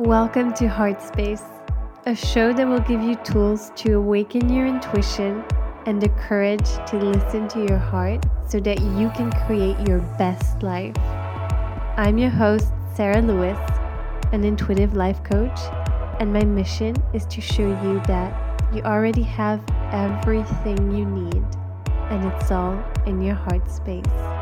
Welcome to Heart Space, a show that will give you tools to awaken your intuition and the courage to listen to your heart so that you can create your best life. I'm your host, Sarah Lewis, an intuitive life coach, and my mission is to show you that you already have everything you need and it's all in your heart space.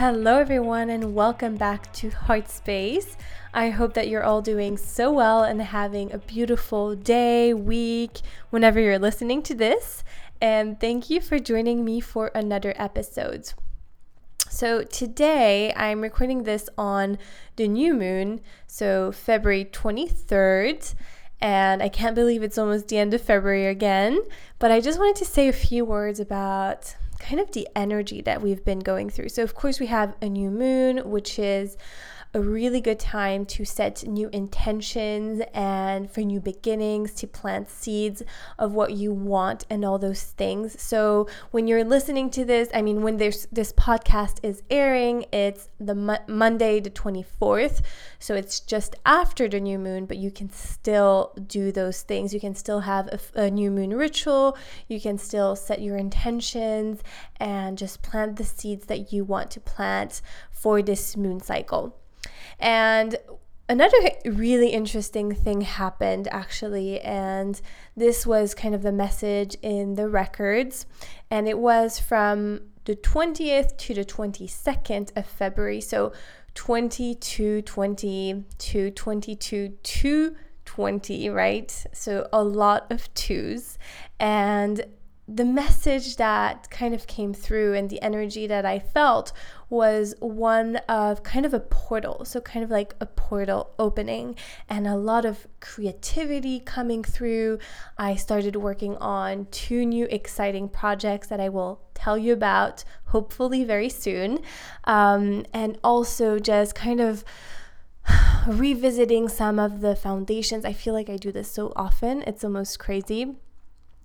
Hello, everyone, and welcome back to Heart Space. I hope that you're all doing so well and having a beautiful day, week, whenever you're listening to this. And thank you for joining me for another episode. So, today I'm recording this on the new moon, so February 23rd and I can't believe it's almost the end of February again. But I just wanted to say a few words about kind of the energy that we've been going through. So, of course, we have a new moon, which is a really good time to set new intentions and for new beginnings, to plant seeds of what you want and all those things. So when you're listening to this, I mean, when there's this podcast is airing, it's the mo- Monday, the 24th. So it's just after the new moon, but you can still do those things. You can still have a, a new moon ritual. You can still set your intentions and just plant the seeds that you want to plant for this moon cycle. And another really interesting thing happened actually, and this was kind of the message in the records, and it was from the 20th to the 22nd of February. So 22, 20 to 22 to 20, right? So a lot of twos. And the message that kind of came through and the energy that I felt was one of kind of a portal. So, kind of like a portal opening and a lot of creativity coming through. I started working on two new exciting projects that I will tell you about hopefully very soon. Um, and also just kind of revisiting some of the foundations. I feel like I do this so often, it's almost crazy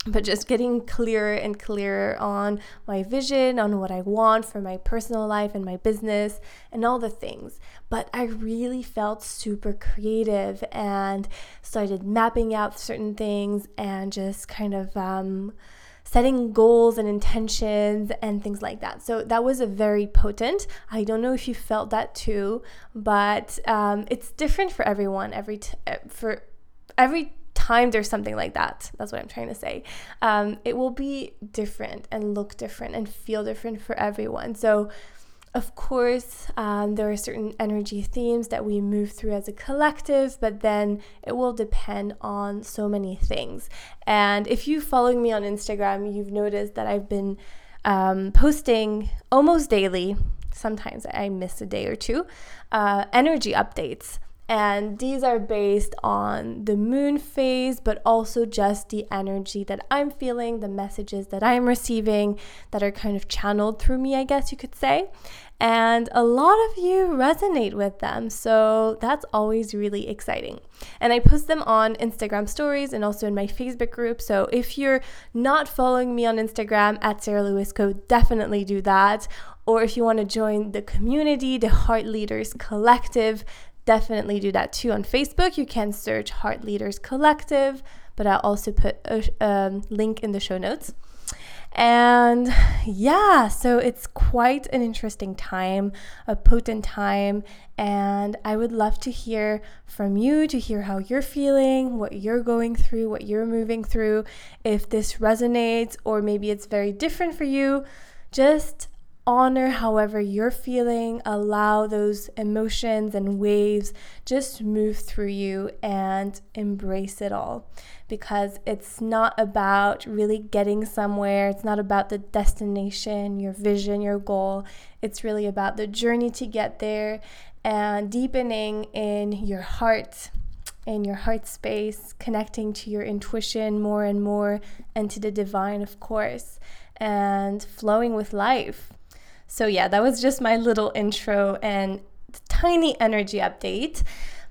but just getting clearer and clearer on my vision, on what I want for my personal life and my business and all the things. But I really felt super creative and started mapping out certain things and just kind of um, setting goals and intentions and things like that. So that was a very potent. I don't know if you felt that too, but um, it's different for everyone. Every t- for every time there's something like that, that's what I'm trying to say, um, it will be different and look different and feel different for everyone. So, of course, um, there are certain energy themes that we move through as a collective, but then it will depend on so many things. And if you following me on Instagram, you've noticed that I've been um, posting almost daily. Sometimes I miss a day or two. Uh, energy updates and these are based on the moon phase, but also just the energy that I'm feeling, the messages that I'm receiving that are kind of channeled through me, I guess you could say. And a lot of you resonate with them. So that's always really exciting. And I post them on Instagram stories and also in my Facebook group. So if you're not following me on Instagram at Sarah Lewis Co, definitely do that. Or if you want to join the community, the Heart Leaders Collective, definitely do that too on Facebook. You can search Heart Leaders Collective, but I'll also put a um, link in the show notes. And yeah, so it's quite an interesting time, a potent time. And I would love to hear from you, to hear how you're feeling, what you're going through, what you're moving through. If this resonates, or maybe it's very different for you, just honor however you're feeling, allow those emotions and waves just move through you and embrace it all. Because it's not about really getting somewhere, it's not about the destination, your vision, your goal. It's really about the journey to get there and deepening in your heart. In your heart space, connecting to your intuition more and more, and to the divine, of course, and flowing with life So, yeah, that was just my little intro and tiny energy update.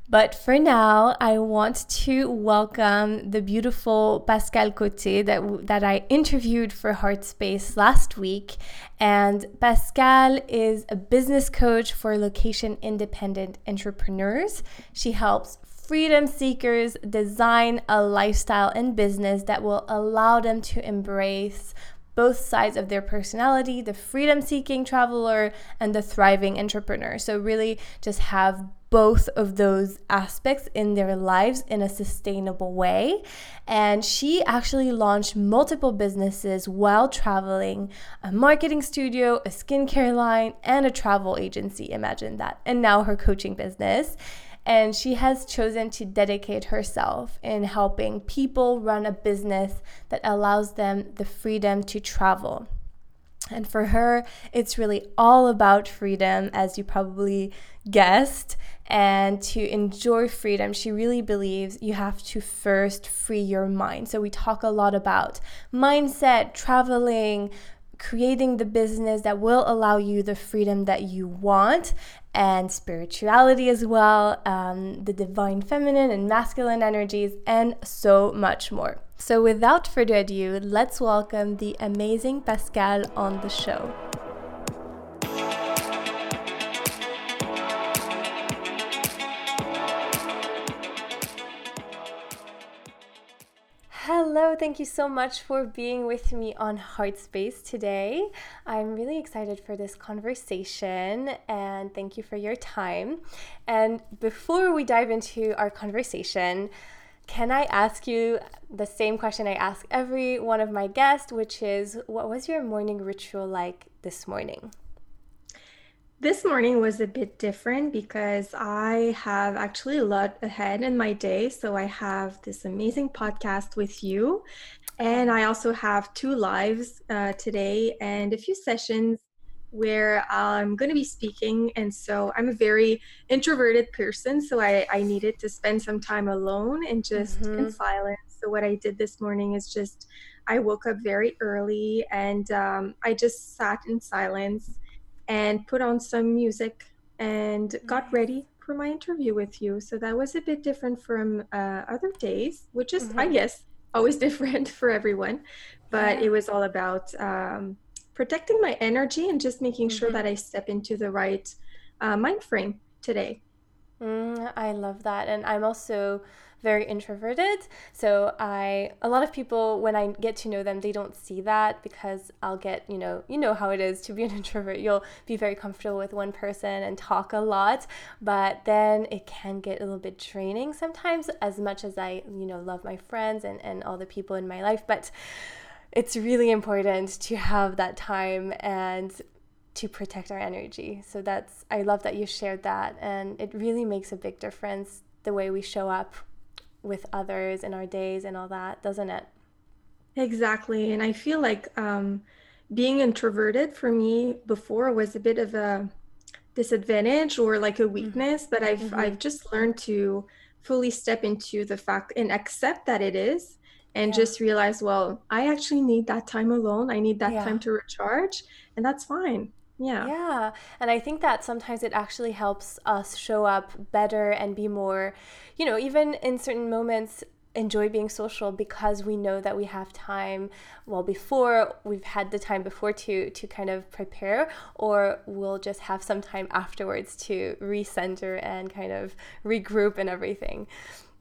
But for now, I want to welcome the beautiful Pascale Côté that, that I interviewed for Heartspace last week. And Pascale is a business coach for location independent entrepreneurs. She helps freedom seekers design a lifestyle and business that will allow them to embrace both sides of their personality the freedom seeking traveler and the thriving entrepreneur. So, really, just have both of those aspects in their lives in a sustainable way. And she actually launched multiple businesses while traveling a marketing studio, a skincare line, and a travel agency. Imagine that. And now her coaching business and she has chosen to dedicate herself in helping people run a business that allows them the freedom to travel. And for her, it's really all about freedom, as you probably guessed. And to enjoy freedom, she really believes you have to first free your mind. So, we talk a lot about mindset, traveling, creating the business that will allow you the freedom that you want and spirituality as well, um, the divine feminine and masculine energies, and so much more. So, without further ado, let's welcome the amazing Pascale on the show. Hello, thank you so much for being with me on Heartspace today. I'm really excited for this conversation and thank you for your time. And before we dive into our conversation, can I ask you the same question I ask every one of my guests, which is what was your morning ritual like this morning? This morning was a bit different because I have actually a lot ahead in my day. So I have this amazing podcast with you. And I also have two lives uh, today and a few sessions where I'm going to be speaking. And so I'm a very introverted person. So I, I needed to spend some time alone and just mm-hmm. in silence. So what I did this morning is just I woke up very early and um, I just sat in silence and put on some music and got ready for my interview with you. So that was a bit different from uh, other days, which is, mm-hmm. I guess, always different for everyone. But yeah. it was all about um, protecting my energy and just making mm-hmm. sure that I step into the right uh, mind frame today. Mm, I love that. And I'm also very introverted. So I a lot of people when I get to know them, they don't see that because I'll get, you know, you know how it is to be an introvert. You'll be very comfortable with one person and talk a lot, but then it can get a little bit draining sometimes as much as I, you know, love my friends and, and all the people in my life. But it's really important to have that time and to protect our energy. So that's I love that you shared that and it really makes a big difference the way we show up with others in our days and all that, doesn't it? Exactly. And I feel like um, being introverted for me before was a bit of a disadvantage or like a mm-hmm. weakness, but I've mm-hmm. I've just learned to fully step into the fact and accept that it is and yeah. just realize, well, I actually need that time alone. I need that yeah. time to recharge, and that's fine. Yeah. Yeah. And I think that sometimes it actually helps us show up better and be more, you know, even in certain moments, enjoy being social because we know that we have time well before we've had the time before to to kind of prepare or we'll just have some time afterwards to recenter and kind of regroup and everything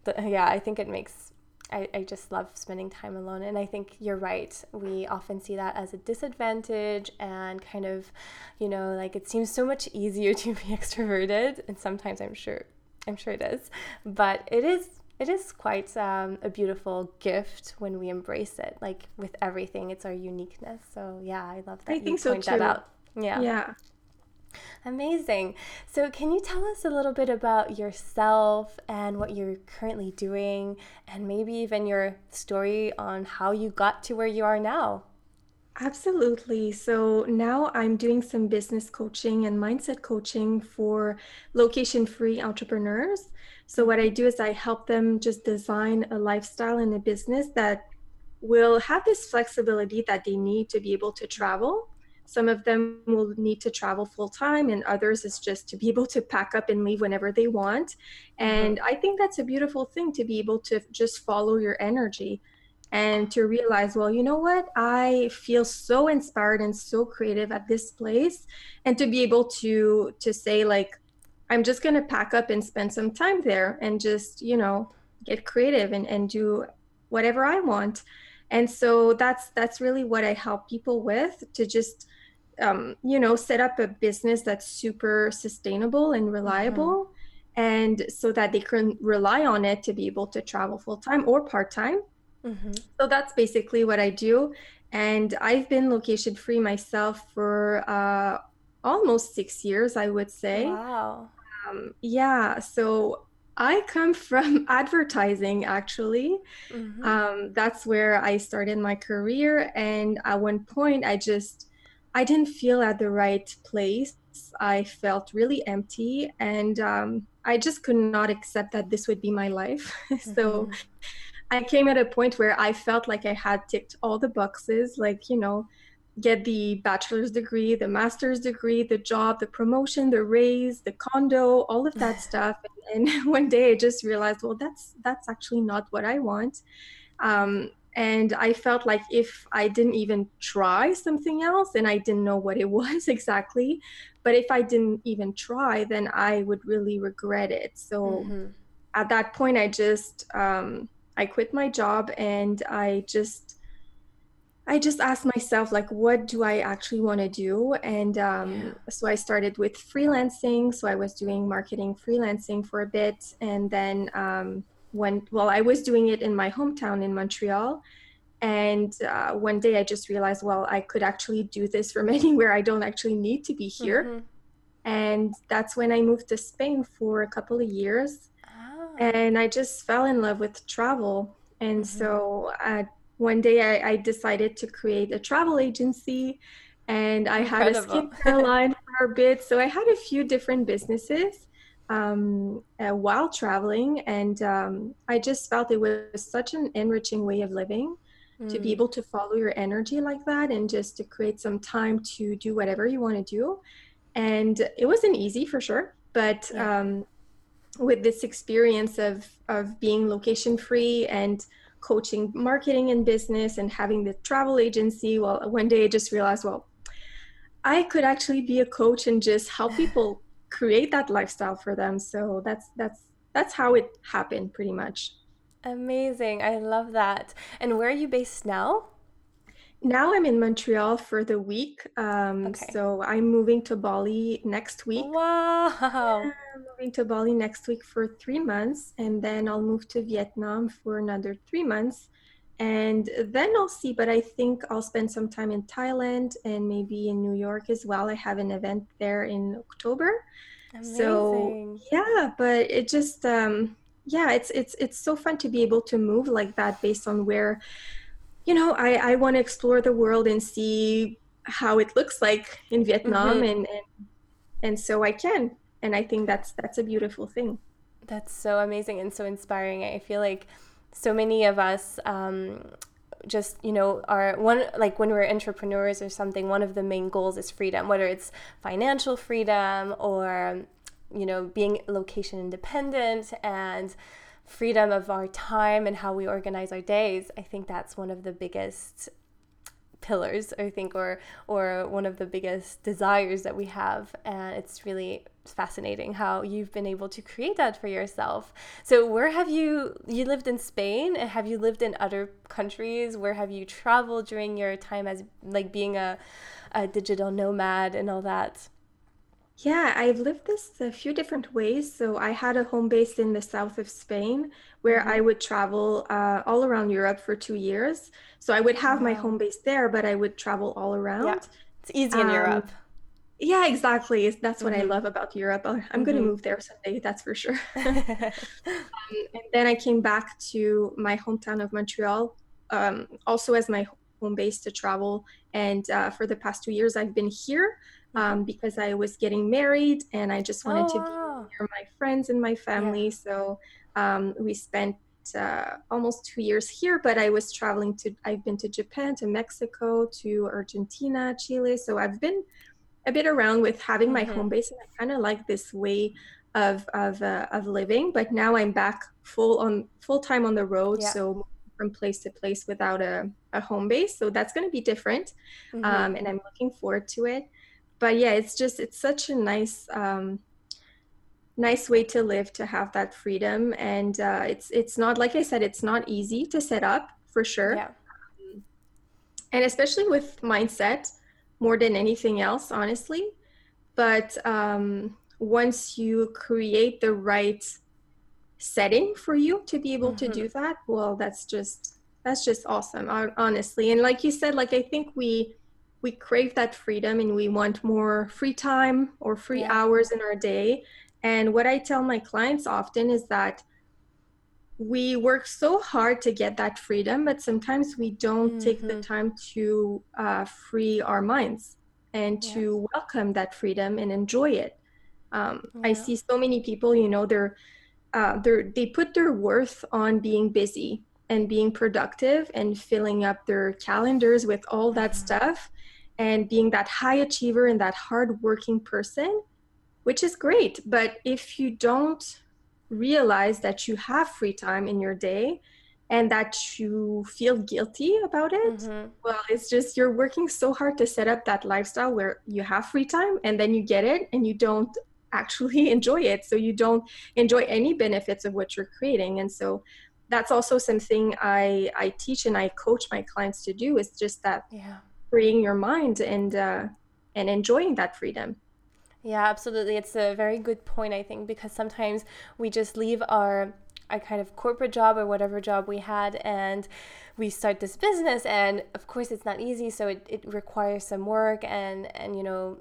but yeah i think it makes I, I just love spending time alone. And I think you're right. We often see that as a disadvantage and kind of, you know, like it seems so much easier to be extroverted. And sometimes I'm sure, I'm sure it is. But it is it is quite um, a beautiful gift when we embrace it like with everything it's our uniqueness so yeah i love that I you think point so that out yeah yeah Amazing. So, can you tell us a little bit about yourself and what you're currently doing, and maybe even your story on how you got to where you are now? Absolutely. So now I'm doing some business coaching and mindset coaching for location free entrepreneurs. So, what I do is I help them just design a lifestyle and a business that will have this flexibility that they need to be able to travel some of them will need to travel full time, and others is just to be able to pack up and leave whenever they want. Mm-hmm. And I think that's a beautiful thing to be able to just follow your energy and to realize, well, you know what? I feel so inspired and so creative at this place. And to be able to to say, like, I'm just gonna pack up and spend some time there and just, you know, get creative and, and do whatever I want. And so that's that's really what I help people with to just um, you know, set up a business that's super sustainable and reliable. Mm-hmm. And so that they can rely on it to be able to travel full time or part time. Mm-hmm. So that's basically what I do. And I've been location free myself for uh, almost six years, I would say. Wow. Um, yeah. So I come from advertising, actually. Mm-hmm. Um, that's where I started my career. And at one point, I just I didn't feel at the right place. I felt really empty, and um, I just could not accept that this would be my life. so mm-hmm. I came at a point where I felt like I had ticked all the boxes, like, you know, get the bachelor's degree, the master's degree, the job, the promotion, the raise, the condo, all of that stuff. And, and, one day I just realized, well, that's that's actually not what I want. Um, and i felt like if i didn't even try something else and i didn't know what it was exactly. But if i didn't even try then i would really regret it. So mm-hmm. at that point i just um, i quit my job and i just i just asked myself like what do i actually want to do? And um, yeah. so i started with freelancing. So i was doing marketing freelancing for a bit. And then um, when well i was doing it in my hometown in montreal and uh, one day i just realized well i could actually do this from anywhere. I don't actually need to be here. Mm-hmm. and that's when i moved to spain for a couple of years. Oh. and i just fell in love with travel. And mm-hmm. so uh, one day I, I, decided to create a travel agency and i had a skincare line for a bit. So i had a few different businesses um, uh, while traveling. And um, I just felt it was such an enriching way of living mm. to be mm. able to follow your energy like that and just to create some time to do whatever you want to do. And it wasn't easy for sure, but yeah. um, with this experience of, of being location free and coaching marketing and business and having the travel agency, well, one day I just realized, well, I could actually be a coach and just help people create that lifestyle for them. So that's that's that's how it happened pretty much. Amazing. I love that. And where are you based now? Now i'm in montreal for the week. Um, okay. so i'm moving to bali next week. Wow. I'm moving to bali next week for three months and then i'll move to vietnam for another three months and then I'll see. But I think I'll spend some time in Thailand and maybe in New York as well. I have an event there in October. Amazing. So yeah, but it just um, yeah, it's it's it's so fun to be able to move like that based on where you know I I want to explore the world and see how it looks like in Vietnam mm-hmm. and, and and so I can and I think that's that's a beautiful thing. That's so amazing and so inspiring. I feel like so many of us um, just you know are one like when we're entrepreneurs or something one of the main goals is freedom whether it's financial freedom or you know being location independent and freedom of our time and how we organize our days. I think that's one of the biggest pillars i think or or one of the biggest desires that we have. And it's really fascinating how you've been able to create that for yourself so where have you you lived in spain and have you lived in other countries where have you traveled during your time as like being a, a digital nomad and all that yeah, I've lived this a few different ways. So I had a home base in the south of Spain where mm-hmm. I would travel uh, all around Europe for two years. So I would have wow. my home base there, but I would travel all around. Yeah. It's easy in um, Europe. Yeah, exactly. That's what mm-hmm. I love about Europe. I'm mm-hmm. going to move there someday, that's for sure. um, and then I came back to my hometown of Montreal, um, also as my home base to travel. And uh, for the past two years, I've been here um, because I was getting married and I just wanted oh, to be near my friends and my family. Yeah. So um, we spent uh, almost two years here, but I was traveling to, I've been to Japan, to Mexico, to Argentina, Chile. So I've been a bit around with having my mm-hmm. home base, and I kind of like this way of of uh, of living. But now I'm back full on full time on the road, yeah. so from place to place without a, a home base. So that's going to be different, mm-hmm. um, and I'm looking forward to it. But yeah, it's just it's such a nice. Um, nice way to live to have that freedom and uh, it's it's not like i said it's not easy to set up for sure yeah. Um, and especially with mindset more than anything else honestly but um, once you create the right setting for you to be able mm-hmm. to do that well that's just that's just awesome honestly and like you said like i think we we crave that freedom and we want more free time or free yeah. hours in our day and what I tell my clients often is that we work so hard to get that freedom, but sometimes we don't mm-hmm. take the mm-hmm. time to uh, free our minds and yeah. to welcome that freedom and enjoy it. Um, yeah. I see so many people, you know, they're, uh, they're, they put their worth on being busy and being productive and filling up their calendars with all that mm-hmm. stuff and being that high achiever and that hardworking person which is great. But if you don't realize that you have free time in your day and that you feel guilty about it, mm-hmm. well, it's just you're working so hard to set up that lifestyle where you have free time and then you get it and you don't actually enjoy it. So you don't enjoy any benefits of what you're creating. And so that's also something I, I teach and I coach my clients to do is just that yeah. freeing your mind and uh, and enjoying that freedom. Yeah, absolutely. It's a very good point, I think, because sometimes we just leave our a kind of corporate job or whatever job we had and we start this business and of course it's not easy so it, it requires some work and and you know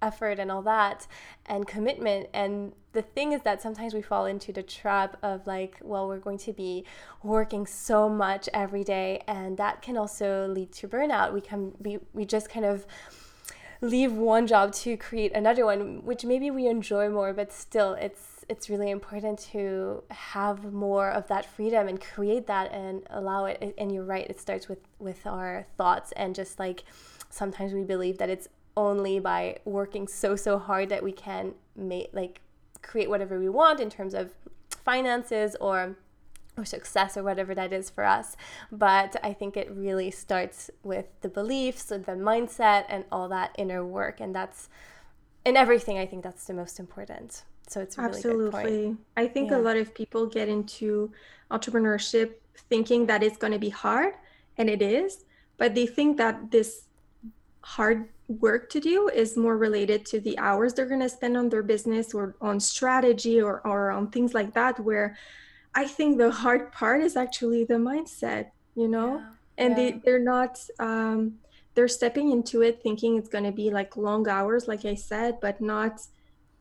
effort and all that and commitment and the thing is that sometimes we fall into the trap of like well we're going to be working so much every day and that can also lead to burnout we can be we just kind of leave one job to create another one, which maybe we enjoy more, but still, it's it's really important to have more of that freedom and create that and allow it. And you're right, it starts with with our thoughts and just like sometimes we believe that it's only by working so so hard that we can make like create whatever we want in terms of finances or or success or whatever that is for us. But I think it really starts with the beliefs, and the mindset, and all that inner work. And that's in everything, I think that's the most important. So it's really absolutely. I think yeah. a lot of people get into entrepreneurship thinking that it's going to be hard, and it is. But they think that this hard work to do is more related to the hours they're going to spend on their business or on strategy or, or on things like that, where I think the hard part is actually the mindset, you know, yeah. and yeah. they they're not um, they're stepping into it thinking it's going to be like long hours, like I said, but not.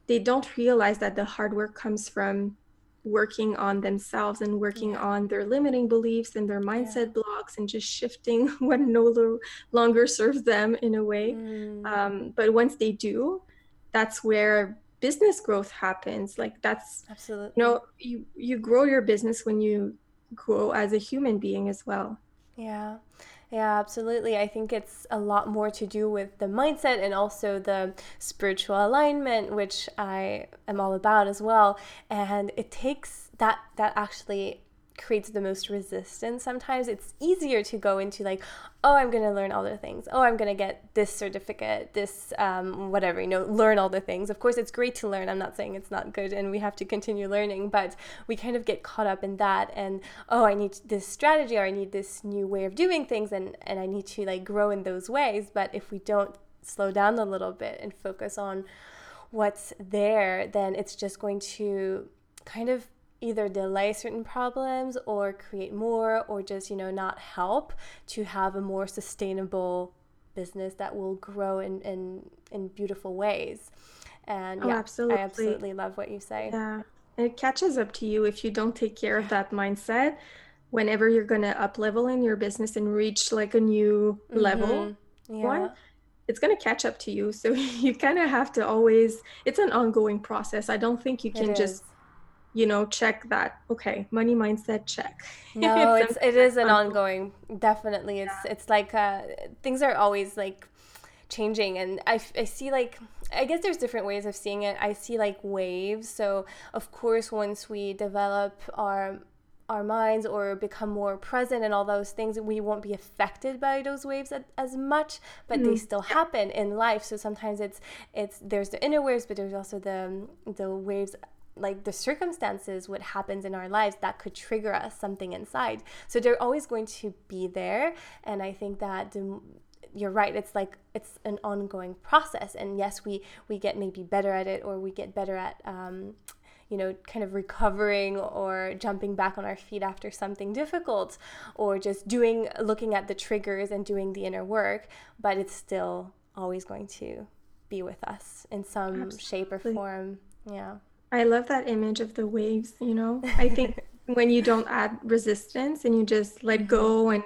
They don't realize that the hard work comes from working on themselves and working yeah. on their limiting beliefs and their mindset blocks and just shifting what no longer serves them in a way. Mm. Um, but once they do, that's where business growth happens like that's absolutely you know you you grow your business when you grow as a human being as well yeah yeah, absolutely. I think it's a lot more to do with the mindset and also the spiritual alignment, which I am all about as well. And it takes that that actually creates the most resistance sometimes it's easier to go into like oh i'm going to learn all the things. Oh i'm going to get this certificate this um, whatever you know learn all the things. Of course it's great to learn i'm not saying it's not good and we have to continue learning but we kind of get caught up in that and oh i need this strategy or i need this new way of doing things and and i need to like grow in those ways. But if we don't slow down a little bit and focus on what's there then it's just going to kind of either delay certain problems or create more or just you know not help to have a more sustainable business that will grow in in, in beautiful ways. And oh, yeah absolutely. i absolutely. love what you say. Yeah it catches up to you if you don't take care of that mindset whenever you're going to up level in your business and reach like a new mm-hmm. level yeah. one it's going to catch up to you. So you kind of have to always it's an ongoing process. I don't think you can just you know, check that. Okay, money mindset check. No, it's, it's it is an ongoing. Definitely, it's yeah. it's like uh, things are always like changing, and I I see like I guess there's different ways of seeing it. I see like waves. So of course, once we develop our our minds or become more present and all those things, we won't be affected by those waves as, as much, but mm-hmm. they still happen in life. So sometimes it's it's there's the inner waves, but there's also the the waves like the circumstances what happens in our lives that could trigger us something inside. So they're always going to be there. And i think that the, you're right it's like it's an ongoing process. And yes we we get maybe better at it or we get better at um, you know kind of recovering or jumping back on our feet after something difficult or just doing looking at the triggers and doing the inner work. But it's still always going to be with us in some Absolutely. shape or form. Yeah I love that image of the waves, you know. I think when you don't add resistance and you just let go mm-hmm. and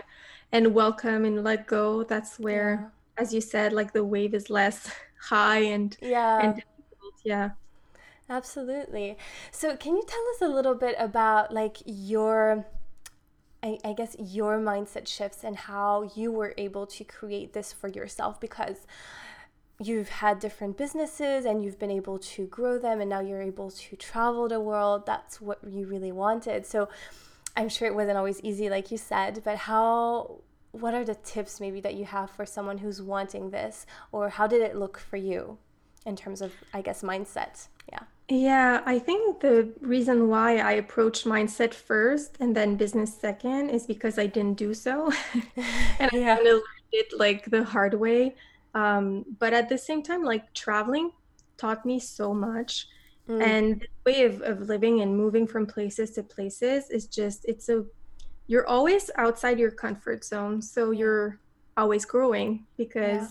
and welcome and let go, that's where yeah. as you said like the wave is less high and yeah. and difficult. Yeah. Absolutely. So, can you tell us a little bit about like your I, I, guess your mindset shifts and how you were able to create this for yourself because you've had different businesses and you've been able to grow them and now you're able to travel the world that's what you really wanted. So i'm sure it wasn't always easy like you said but how what are the tips maybe that you have for someone who's wanting this? Or how did it look for you in terms of i guess mindset? Yeah. Yeah i think the reason why i approached mindset first and then business second is because i didn't do so. And i yeah. kind of learned it like the hard way um, but at the same time like traveling taught me so much mm. and the way of, of living and moving from places to places is just it's a you're always outside your comfort zone so you're always growing because yeah.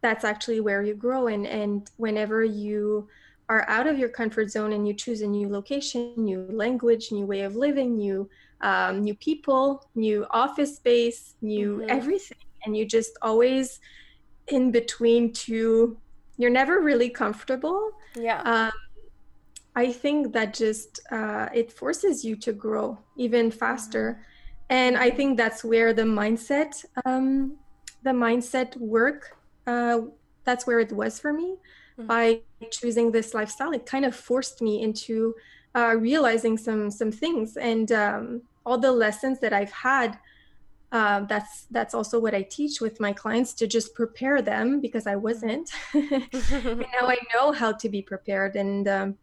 that's actually where you grow and and whenever you are out of your comfort zone and you choose a new location new language new way of living new um, new people new office space new mm-hmm. everything and you just always in between two you're never really comfortable. Yeah. Um, i think that just uh, it forces you to grow even faster. Mm-hmm. and i think that's where the mindset um, the mindset work uh, that's where it was for me. Mm-hmm. by choosing this lifestyle it kind of forced me into uh, realizing some some things. And um, all the lessons that i've had um, that's that's also what I teach with my clients to just prepare them because I wasn't. and now I know how to be prepared and um,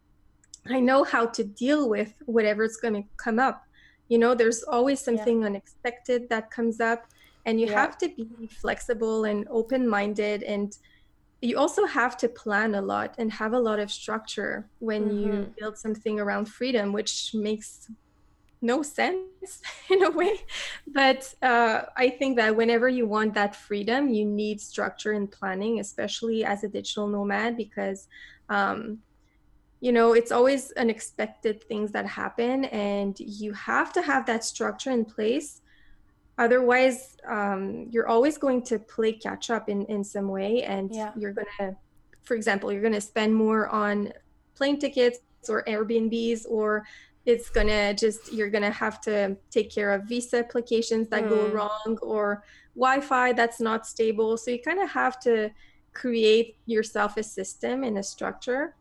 I know how to deal with whatever's going to come up. You know, there's always something yeah. unexpected that comes up, and you yeah. have to be flexible and open minded. And you also have to plan a lot and have a lot of structure when mm-hmm. you build something around freedom, which makes no sense in a way. But uh, I think that whenever you want that freedom, you need structure and planning, especially as a digital nomad, because um, you know it's always unexpected things that happen, and you have to have that structure in place. Otherwise, um, you're always going to play catch up in in some way, and yeah. you're gonna, for example, you're gonna spend more on plane tickets or Airbnbs or it's gonna just you're gonna have to take care of visa applications that mm. go wrong or wi-fi that's not stable so you kind of have to create yourself a system and a structure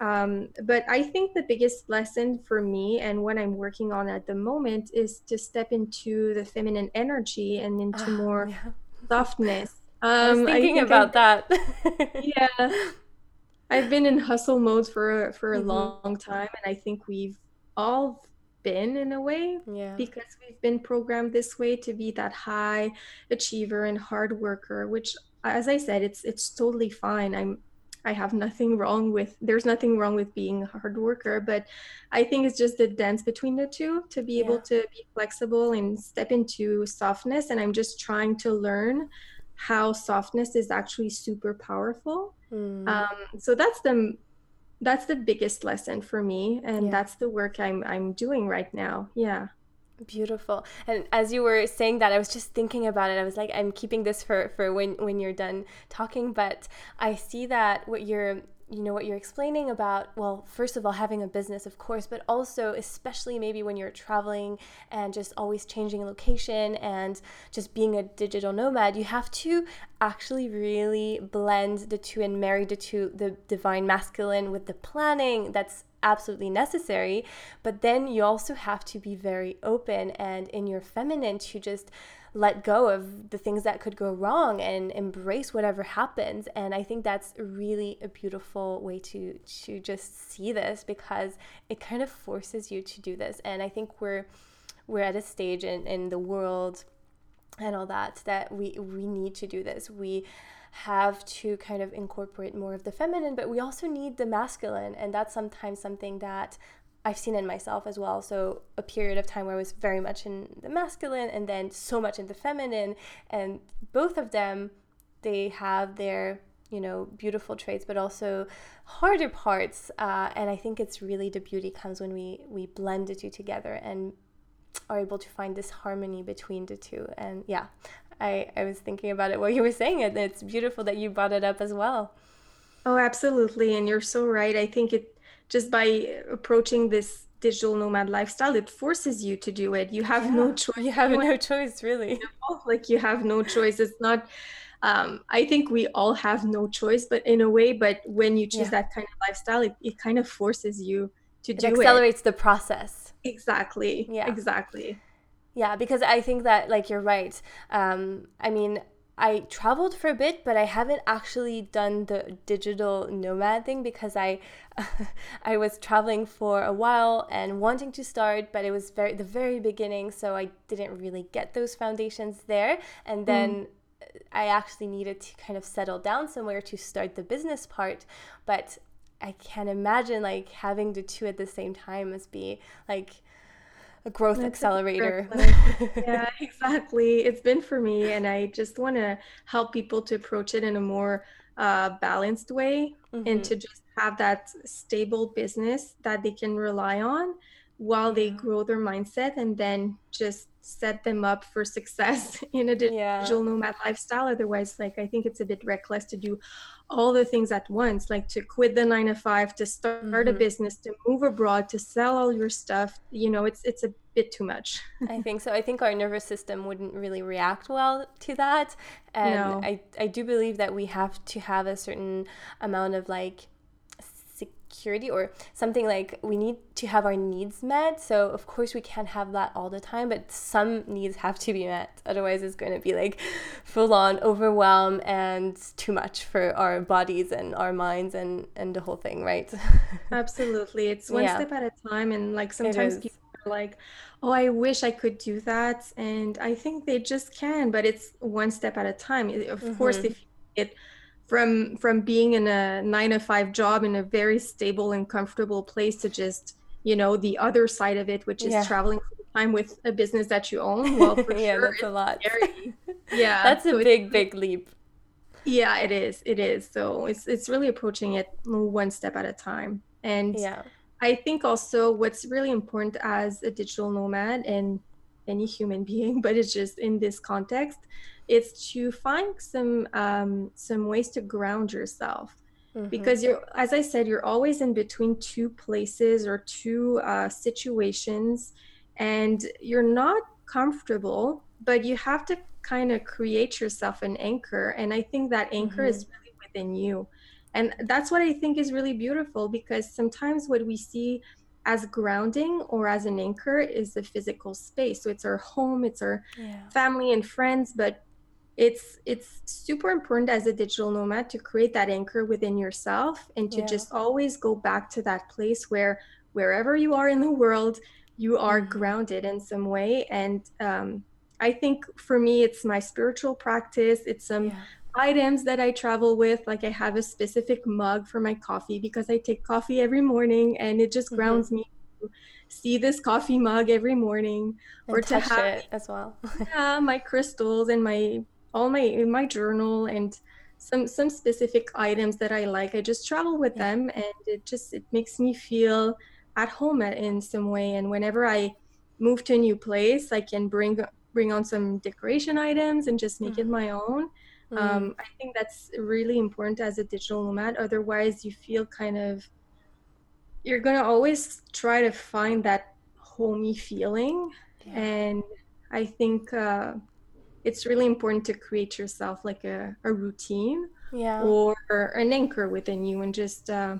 um, but i think the biggest lesson for me and what i'm working on at the moment is to step into the feminine energy and into oh, more yeah. softness um, I was thinking I about I, that. yeah, I've been in hustle mode for for a mm-hmm. long time, and I think we've all been in a way yeah. because we've been programmed this way to be that high achiever and hard worker which as i said it's it's totally fine i'm i have nothing wrong with there's nothing wrong with being a hard worker but i think it's just the dance between the two to be yeah. able to be flexible and step into softness and i'm just trying to learn how softness is actually super powerful mm. um, so that's the that's the biggest lesson for me and yeah. that's the work I'm I'm doing right now. Yeah. Beautiful. And as you were saying that, I was just thinking about it. I was like, I'm keeping this for, for when, when you're done talking, but I see that what you're you know what you're explaining about well first of all having a business of course but also especially maybe when you're traveling and just always changing location and just being a digital nomad you have to actually really blend the two and marry the two the divine masculine with the planning. That's absolutely necessary but then you also have to be very open and in your feminine to just let go of the things that could go wrong and embrace whatever happens. And i think that's really a beautiful way to to just see this because it kind of forces you to do this. And i think we're we're at a stage in, in the world and all that that we we need to do this. We have to kind of incorporate more of the feminine but we also need the masculine. And that's sometimes something that I've seen in myself as well. So a period of time where I was very much in the masculine and then so much in the feminine, and both of them, they have their you know beautiful traits, but also harder parts. Uh, and I think it's really the beauty comes when we we blend the two together and are able to find this harmony between the two. And yeah, I I was thinking about it while you were saying it. It's beautiful that you brought it up as well. Oh, absolutely. And you're so right. I think it just by approaching this digital nomad lifestyle it forces you to do it. You have yeah, no choice. You have no choice really. like you have no choice. It's not um, i think we all have no choice but in a way but when you choose yeah. that kind of lifestyle it, it kind of forces you to it do accelerates it. accelerates the process. Exactly. Yeah. Exactly. Yeah because i think that like you're right. Um, i mean I traveled for a bit, but I haven't actually done the digital nomad thing because I I was traveling for a while and wanting to start, but it was very the very beginning, so I didn't really get those foundations there. And then mm. I actually needed to kind of settle down somewhere to start the business part, but I can't imagine like having the two at the same time must be like a growth That's accelerator. yeah, exactly. It's been for me, and I just want to help people to approach it in a more uh, balanced way mm-hmm. and to just have that stable business that they can rely on while they grow their mindset and then just set them up for success in a digital yeah. nomad lifestyle otherwise like i think it's a bit reckless to do all the things at once like to quit the 9 to 5 to start mm-hmm. a business to move abroad to sell all your stuff you know it's it's a bit too much i think so i think our nervous system wouldn't really react well to that and no. i i do believe that we have to have a certain amount of like security or something like we need to have our needs met. So, of course, we can't have that all the time, but some needs have to be met. Otherwise, it's going to be like full on overwhelm and too much for our bodies and our minds and, and the whole thing, right? Absolutely. It's one yeah. step at a time. And like sometimes people are like, oh, I wish I could do that. And I think they just can, but it's one step at a time. Of mm-hmm. course, if it from from being in a nine to five job in a very stable and comfortable place to just you know the other side of it which is yeah. traveling full time with a business that you own. Well for yeah sure, that's a lot. very, yeah that's so a big big leap. Yeah it is it is. So it's it's really approaching it one step at a time. And yeah. I think also what's really important as a digital nomad and any human being but it's just in this context it's to find some um, some ways to ground yourself mm-hmm. because you're as i said you're always in between two places or two uh, situations and you're not comfortable but you have to kind of create yourself an anchor and i think that anchor mm-hmm. is really within you and that's what i think is really beautiful because sometimes what we see as grounding or as an anchor is the physical space so it's our home it's our yeah. family and friends but it's it's super important as a digital nomad to create that anchor within yourself and to yeah. just always go back to that place where wherever you are in the world you are mm-hmm. grounded in some way and um, i think for me it's my spiritual practice it's some yeah. Items that i travel with like i have a specific mug for my coffee because i take coffee every morning and it just mm-hmm. grounds me to see this coffee mug every morning and or to have it as well yeah my crystals and my all my my journal and some some specific items that I like. I just travel with yeah. them, and it just it makes me feel at home in some way. And whenever I move to a new place, I can bring bring on some decoration items and just make mm. it my own. Mm. Um, I think that's really important as a digital nomad. Otherwise, you feel kind of you're gonna always try to find that homey feeling, yeah. and I think uh, it's really important to create yourself like a, a routine yeah. or, an anchor within you, and just uh,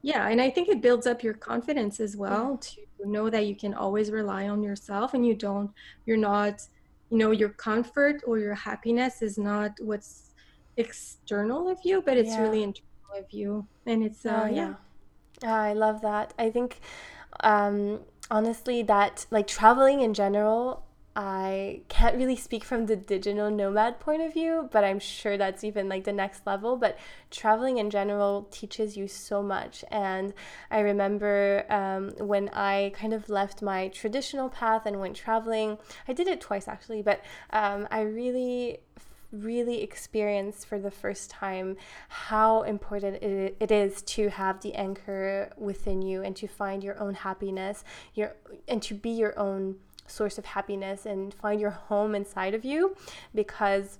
yeah. And I think it builds up your confidence as well yeah. to know that you can always rely on yourself, and you don't, you're not you know your comfort or your happiness is not what's external of you but it's yeah. really internal of you and it's uh, oh, yeah, yeah. i love that i think um honestly that like traveling in general I can't really speak from the digital nomad point of view, but I'm sure that's even like the next level. But traveling in general teaches you so much. And I remember um, when I kind of left my traditional path and went traveling, I did it twice actually, but um, I really really experienced for the first time how important it is to have the anchor within you and to find your own happiness your and to be your own source of happiness and find your home inside of you because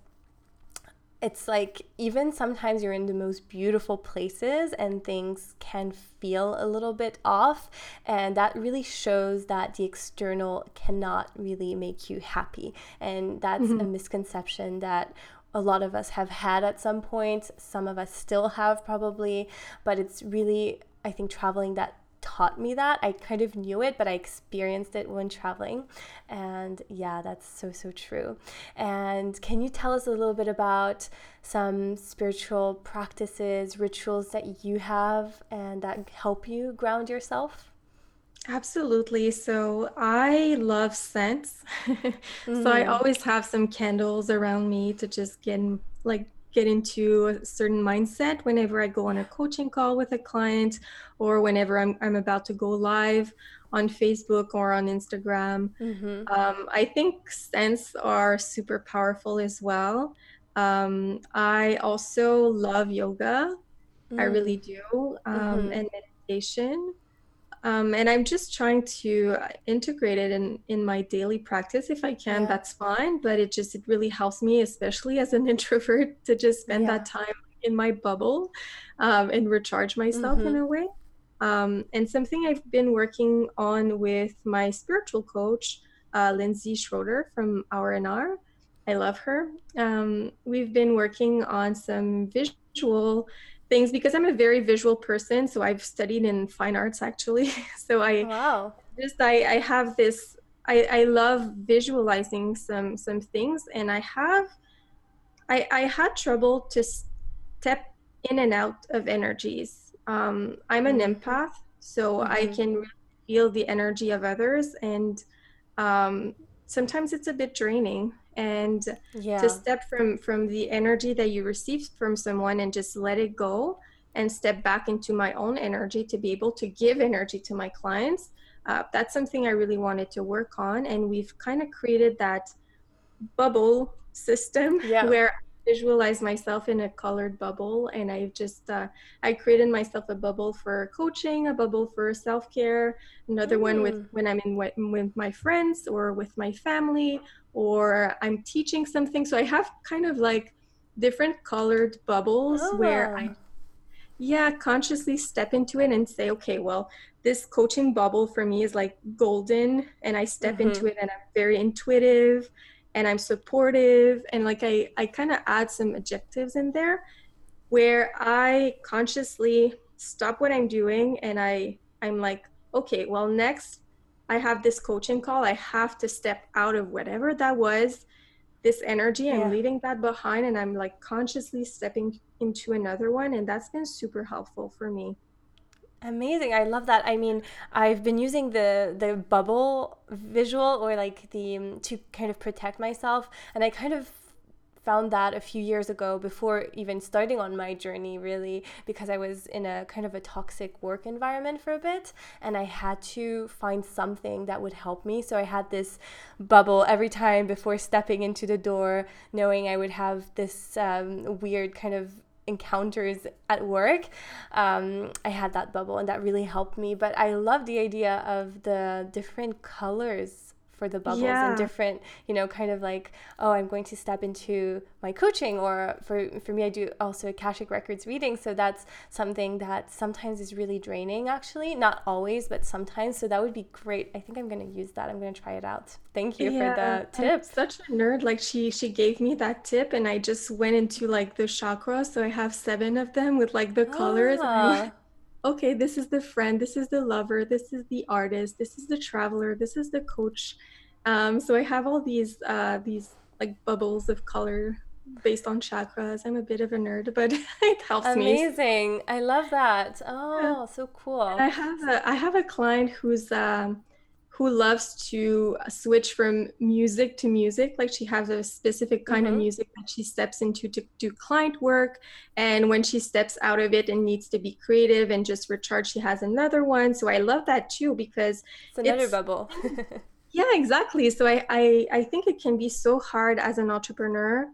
it's like even sometimes you're in the most beautiful places and things can feel a little bit off and that really shows that the external cannot really make you happy and that's mm-hmm. a misconception that a lot of us have had at some point some of us still have probably but it's really i think traveling that taught me that. I kind of knew it, but I experienced it when traveling. And yeah, that's so, so true. And can you tell us a little bit about some spiritual practices, rituals that you have and that help you ground yourself? Absolutely. So I love scents. mm. so I mm. always have some candles around me to just get like get into a certain mindset whenever I go on a coaching call with a client or whenever I'm, I'm about to go live on Facebook or on Instagram. Mm-hmm. Um, I think scents are super powerful as well. Um, I also love yoga. Mm. I really do. Um, mm-hmm. And meditation. Um, and I'm just trying to integrate it in in my daily practice. If I can, yeah. that's fine. But it just it really helps me, especially as an introvert, to just spend yeah. that time in my bubble um, and recharge myself mm-hmm. in a way. Um, and something I've been working on with my spiritual coach, uh, Lindsay Schroeder from R&R. I love her. Um, we've been working on some visual things because I'm a very visual person. So I've studied in fine arts actually. so I wow. just I, I have this I, I love visualizing some some things and I have I, I had trouble to step in and out of energies. Um, I'm an mm-hmm. empath, so mm-hmm. I can feel the energy of others, and um, sometimes it's a bit draining and yeah. to step from from the energy that you receive from someone and just let it go and step back into my own energy to be able to give energy to my clients uh, that's something i really wanted to work on and we've kind of created that bubble system yeah. where I visualize myself in a colored bubble and i just uh, i created myself a bubble for coaching a bubble for self-care another mm. one with mm. when i'm in with, with my friends or with my family or i'm teaching something so i have kind of like different colored bubbles oh. where i yeah consciously step into it and say okay well this coaching bubble for me is like golden and i step mm-hmm. into it and i'm very intuitive and I'm supportive and like I I kind of add some adjectives in there where I consciously stop what I'm doing and I I'm like okay well next I have this coaching call I have to step out of whatever that was this energy I'm leaving that behind and I'm like consciously stepping into another one and that's been super helpful for me. Amazing. I love that. I mean, I've been using the the bubble visual or like the to kind of protect myself and I kind of found that a few years ago before even starting on my journey really because I was in a kind of a toxic work environment for a bit and I had to find something that would help me so I had this bubble every time before stepping into the door knowing I would have this um, weird kind of encounters at work, um, I had that bubble and that really helped me. But I love the idea of the different colors for the bubbles yeah. and different, you know, kind of like, oh, I'm going to step into my coaching or for for me I do also Akashic Records reading. So that's something that sometimes is really draining actually. Not always, but sometimes. So that would be great. I think I'm gonna use that. I'm gonna try it out. Thank you yeah, for the tip. I'm such a nerd. Like she she gave me that tip and I just went into like the chakras. So I have seven of them with like the colors. Ah okay, this is the friend, this is the lover, this is the artist, this is the traveler, this is the coach. Um, so I have all these uh, these like bubbles of color based on chakras. I'm a bit of a nerd, but it helps Amazing. me. Amazing. I love that. Oh, yeah. so cool. And I have a I have a client who's um who loves to switch from music to music. Like she has a specific kind mm-hmm. of music that she steps into to do client work. And when she steps out of it and needs to be creative and just recharge, she has another one. So I love that too because it's another it's, bubble. yeah, exactly. So I, I, I think it can be so hard as an entrepreneur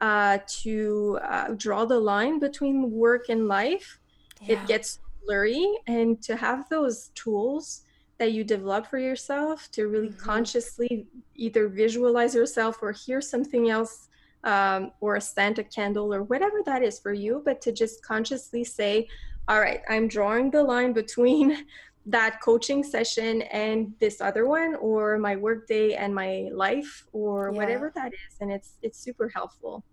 uh, to uh, draw the line between work and life. Yeah. It gets blurry. And to have those tools, that you develop for yourself to really mm-hmm. consciously either visualize yourself or hear something else um, or a scent, a candle, or whatever that is for you, but to just consciously say, all right, I'm drawing the line between that coaching session and this other one or my workday and my life or yeah. whatever that is and it's it's super helpful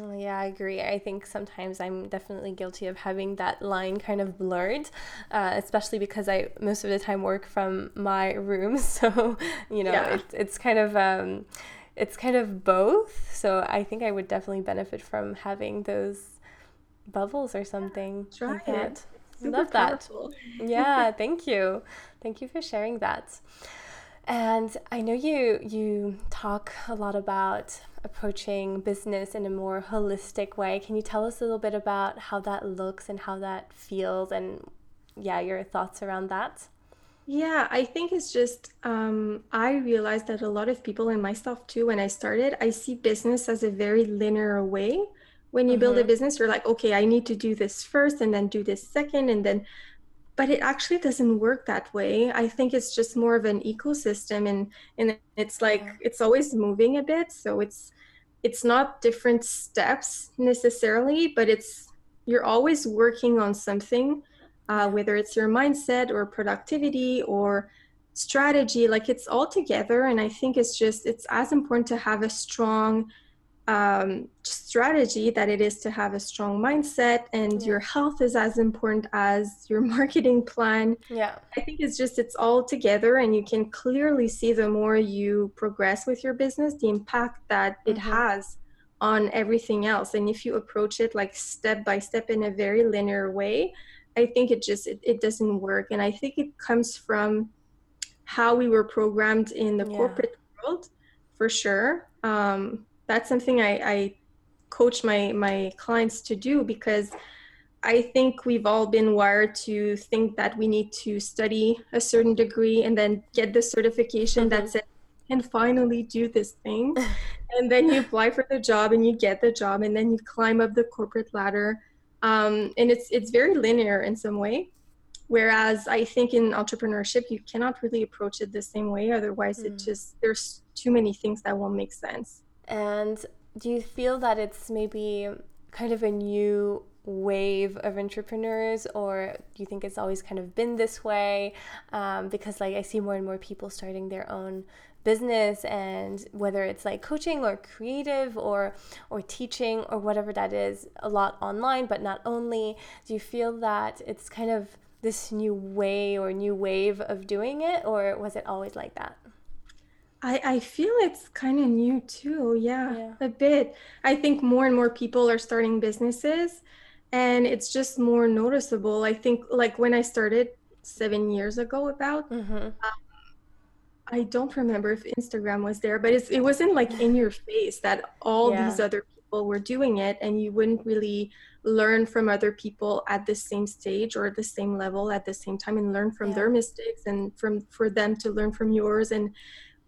Oh, yeah, I agree. I think sometimes I'm definitely guilty of having that line kind of blurred, uh, especially because I most of the time work from my room. So, you know, yeah. it's, it's kind of. Um, it's kind of both. So I think I would definitely benefit from having those bubbles or something Try like that. Love powerful. that. yeah, thank you. Thank you for sharing that. And I know you you talk a lot about approaching business in a more holistic way. Can you tell us a little bit about how that looks and how that feels and yeah, your thoughts around that? Yeah, I think it's just um, I realized that a lot of people and myself too, when I started, I see business as a very linear way. When you mm-hmm. build a mm-hmm. business, you're like, okay, I need to do this first and then do this second and then but it actually doesn't work that way. I think it's just more of an ecosystem and and it's like it's always moving a bit so it's it's not different steps necessarily but it's you're always working on something uh, whether it's your mindset or productivity or strategy like it's all together and i think it's just it's as important to have a strong um, strategy that it is to have a strong mindset and yeah. your health is as important as your marketing plan yeah i think it's just it's all together and you can clearly see the more you progress with your business the impact that it mm-hmm. has on everything else and if you approach it like step by step in a very linear way i think it just it, it doesn't work and i think it comes from how we were programmed in the yeah. corporate world for sure um, that's something I, I coach my my clients to do because I think we've all been wired to think that we need to study a certain degree and then get the certification mm-hmm. that says and finally do this thing. and then you apply for the job and you get the job and then you climb up the corporate ladder. Um, and it's it's very linear in some way. Whereas I think in entrepreneurship you cannot really approach it the same way. Otherwise mm. it just there's too many things that won't make sense. And do you feel that it's maybe kind of a new wave of entrepreneurs or do you think it's always kind of been this way? Um, because like i see more and more people starting their own business and whether it's like coaching or creative or or teaching or whatever that is a lot online but not only. Do you feel that it's kind of this new way or new wave of doing it or was it always like that I, I feel it's kind of new too. Yeah, yeah, a bit. I think more and more people are starting businesses and it's just more noticeable. I think, like, when I started seven years ago, about, mm-hmm. um, I don't remember if Instagram was there, but it wasn't like in your face that all yeah. these other people were doing it and you wouldn't really learn from other people at the same stage or at the same level at the same time and learn from yeah. their mistakes and from for them to learn from yours and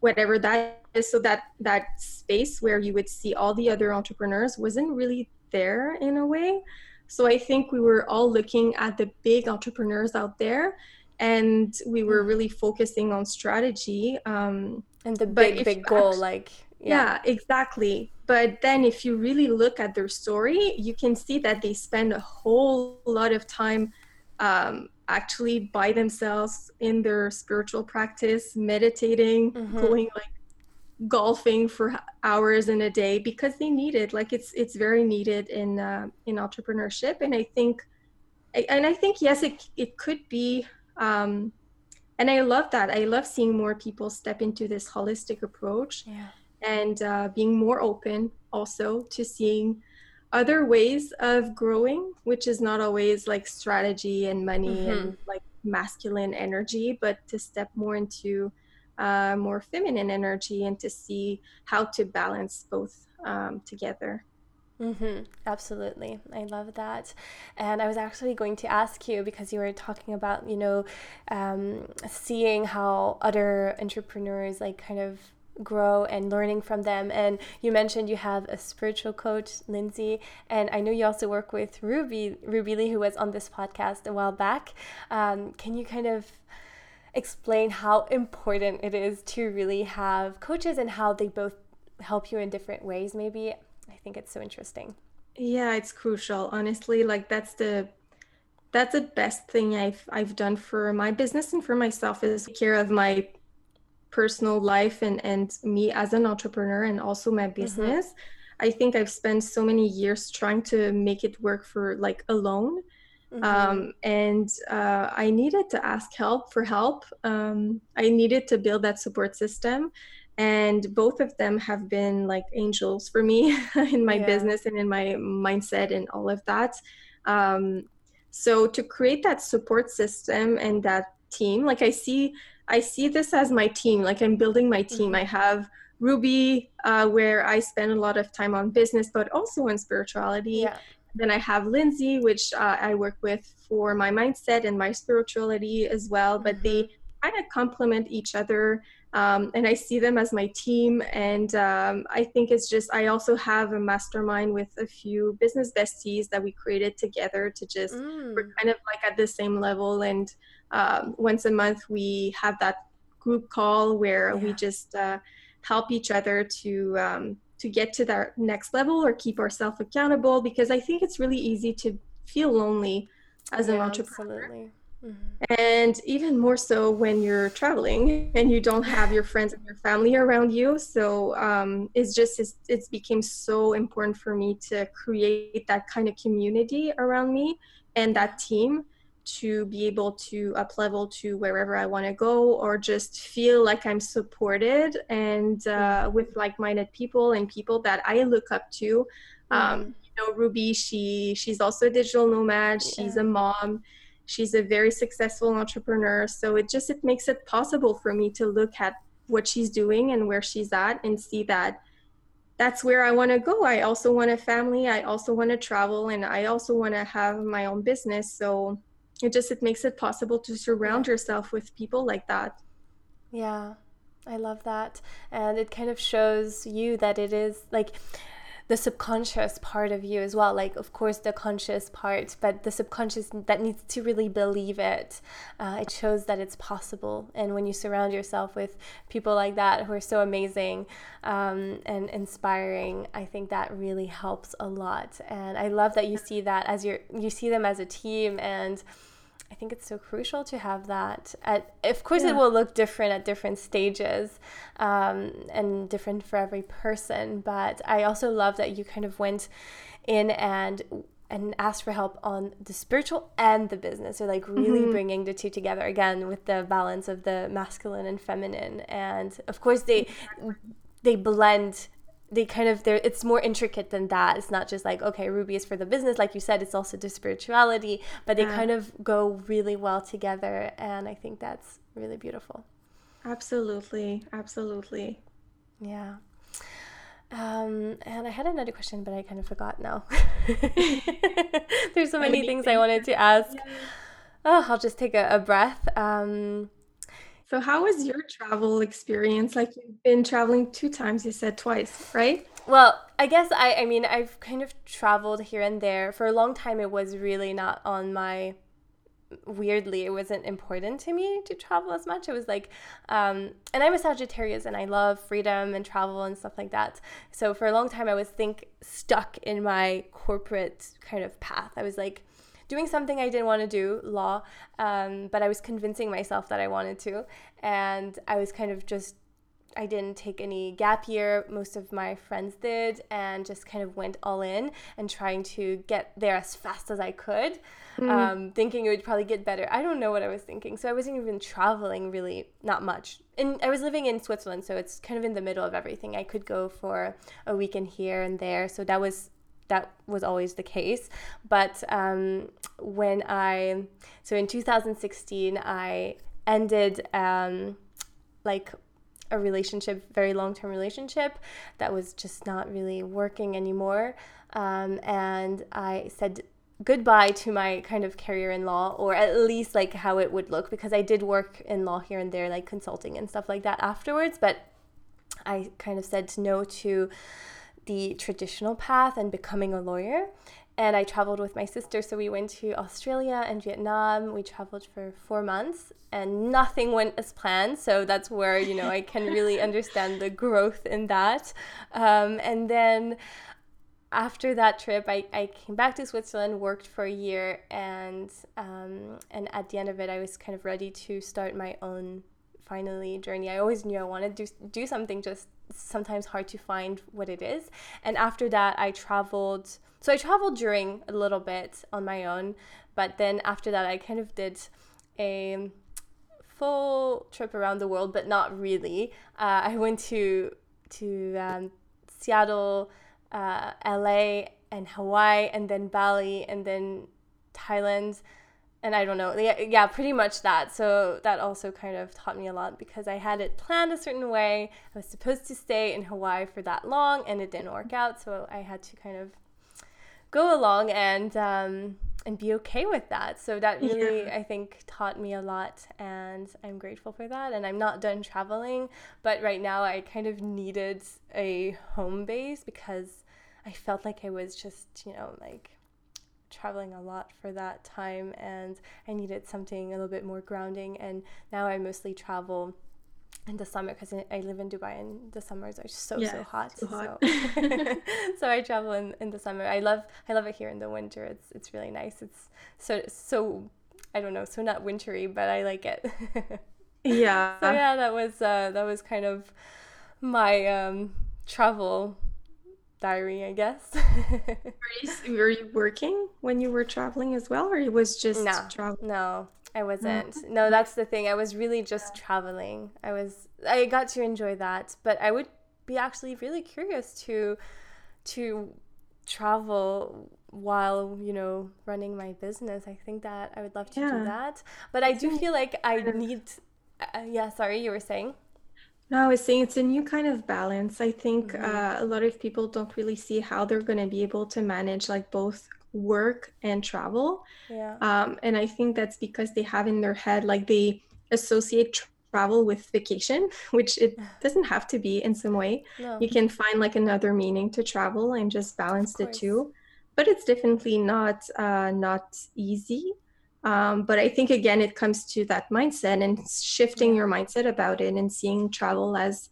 whatever that is so that that space where you would see all the other entrepreneurs wasn't really there in a way so i think we were all looking at the big entrepreneurs out there and we were mm. really focusing on strategy um, and the big big goal actually, like yeah. yeah exactly but then if you really look at their story you can see that they spend a whole lot of time um, actually by themselves in their spiritual practice meditating mm-hmm. going like golfing for hours in a day because they need it like it's it's very needed in uh, in entrepreneurship and i think and i think yes it, it could be um, and i love that i love seeing more people step into this holistic approach yeah. and uh, being more open also to seeing other ways of growing which is not always like strategy and money mm-hmm. and like masculine energy but to step more into uh, more feminine energy and to see how to balance both um, together Mm-hmm. Absolutely. I love that. And I was actually going to ask you because you were talking about, you know, um, seeing how other entrepreneurs like kind of grow and learning from them. And you mentioned you have a spiritual coach, Lindsay, and I know you also work with Ruby, Ruby Lee, who was on this podcast a while back. Um, can you kind of explain how important it is to really have coaches and how they both help you in different ways, maybe? I think it's so interesting. Yeah, it's crucial. Honestly, like that's the that's the best thing I've I've done for my business and for myself is care of my personal life and and me as an entrepreneur and also my mm-hmm. business. Mm-hmm. I think I've spent so many years trying to make it work for like alone. Mm-hmm. Um, and uh, I needed to ask help for help. Um, I needed to build that support system and both of them have been like angels for me in my yeah. business and in my mindset and all of that um, so to create that support system and that team like i see i see this as my team like i'm building my team mm-hmm. i have ruby uh, where i spend a lot of time on business but also on spirituality yeah. then i have lindsay which uh, i work with for my mindset and my spirituality as well but mm-hmm. they kind of complement each other um, and I see them as my team. And um, I think it's just, I also have a mastermind with a few business besties that we created together to just, mm. we're kind of like at the same level. And um, once a month, we have that group call where yeah. we just uh, help each other to. Um, to get to that next level or keep ourselves accountable because I think it's really easy to feel lonely as yeah, an entrepreneur. Mm-hmm. And even more so when you're traveling and you don't have your friends and your family around you. So um, it's just, it's, it's became so important for me to create that kind of community around me and that team to be able to up level to wherever I want to go or just feel like I'm supported and uh, with like-minded people and people that I look up to. Um, you know, Ruby, she she's also a digital nomad. She's a mom she's a very successful entrepreneur so it just it makes it possible for me to look at what she's doing and where she's at and see that that's where I want to go. I also want a family. I also want to travel and I also want to have my own business. So it just it makes it possible to surround yourself with people like that. Yeah. I love that. And it kind of shows you that it is like the subconscious part of you as well like of course the conscious part but the subconscious that needs to really believe it uh, it shows that it's possible and when you surround yourself with people like that who are so amazing um, and inspiring i think that really helps a lot and i love that you see that as your you see them as a team and I think it's so crucial to have that. At, of course, yeah. it will look different at different stages um, and different for every person. But I also love that you kind of went in and and asked for help on the spiritual and the business. So like really mm-hmm. bringing the two together again with the balance of the masculine and feminine. And of course, they they blend they kind of there it's more intricate than that. It's not just like okay ruby is for the business. Like you said it's also the spirituality but they yeah. kind of go really well together. And i think that's really beautiful. Absolutely. Absolutely. Yeah. Um, and I had another question, but I kind of forgot now. There's so many things I wanted to ask. Oh, I'll just take a, a breath. Um, so, how was your travel experience? Like, you've been traveling two times, you said twice, right? Well, I guess I, I mean, I've kind of traveled here and there. For a long time, it was really not on my weirdly it wasn't important to me to travel as much it was like um, and i'm a sagittarius and i love freedom and travel and stuff like that so for a long time i was think stuck in my corporate kind of path i was like doing something i didn't want to do law um, but i was convincing myself that i wanted to and i was kind of just I didn't take any gap year. Most of my friends did, and just kind of went all in and trying to get there as fast as I could, mm. um, thinking it would probably get better. I don't know what I was thinking. So I wasn't even traveling really, not much. And I was living in Switzerland, so it's kind of in the middle of everything. I could go for a weekend here and there. So that was that was always the case. But um, when I, so in 2016, I ended um, like a relationship, very long term relationship that was just not really working anymore. Um, and I said goodbye to my kind of career in law, or at least like how it would look, because I did work in law here and there, like consulting and stuff like that afterwards. But I kind of said no to the traditional path and becoming a lawyer and I traveled with my sister. So we went to Australia and Vietnam. We traveled for four months and nothing went as planned. So that's where, you know, I can really understand the growth in that. Um, and then after that trip, I, I came back to Switzerland, worked for a year, and um, and at the end of it, I was kind of ready to start my own finally journey. I always knew I wanted to do, do something, just sometimes hard to find what it is. And after that, I traveled so I traveled during a little bit on my own, but then after that, I kind of did a full trip around the world, but not really. Uh, I went to to um, Seattle, uh, LA, and Hawaii, and then Bali, and then Thailand and I don't know, yeah, yeah, pretty much that. So that also kind of taught me a lot because I had it planned a certain way. I was supposed to stay in Hawaii for that long, and it didn't work out. So I had to kind of go along and um, and be okay with that. So that really, yeah. I think, taught me a lot, and I'm grateful for that. And I'm not done traveling, but right now I kind of needed a home base because I felt like I was just, you know, like traveling a lot for that time and I needed something a little bit more grounding and now I mostly travel in the summer because I live in Dubai and the summers are so yeah, so hot. hot. So, so I travel in, in the summer. I love I love it here in the winter. It's it's really nice. It's so so I don't know so not wintry, but I like it. yeah. So yeah, that was uh, that was kind of my um, travel diary, I guess. were, you, were you working when you were traveling as well, or it was just no, travel? No, I wasn't. Mm-hmm. No, that's the thing. I was really just traveling. I was I got to enjoy that, but I would be actually really curious to to travel while you know running my business i think that i would love to yeah. do that but i do feel like i need uh, yeah sorry you were saying no, I was saying it's a new kind of balance. I think mm-hmm. uh, a lot of people don't really see how they're going to be able to manage like both work and travel. Yeah. Um, and I think that's because they have in their head like they associate travel with vacation, which it doesn't have to be in some way. No. You can find like another meaning to travel and just balance the two. But it's definitely not uh, not easy. Um, but I think again, it comes to that mindset and shifting your mindset about it and seeing travel as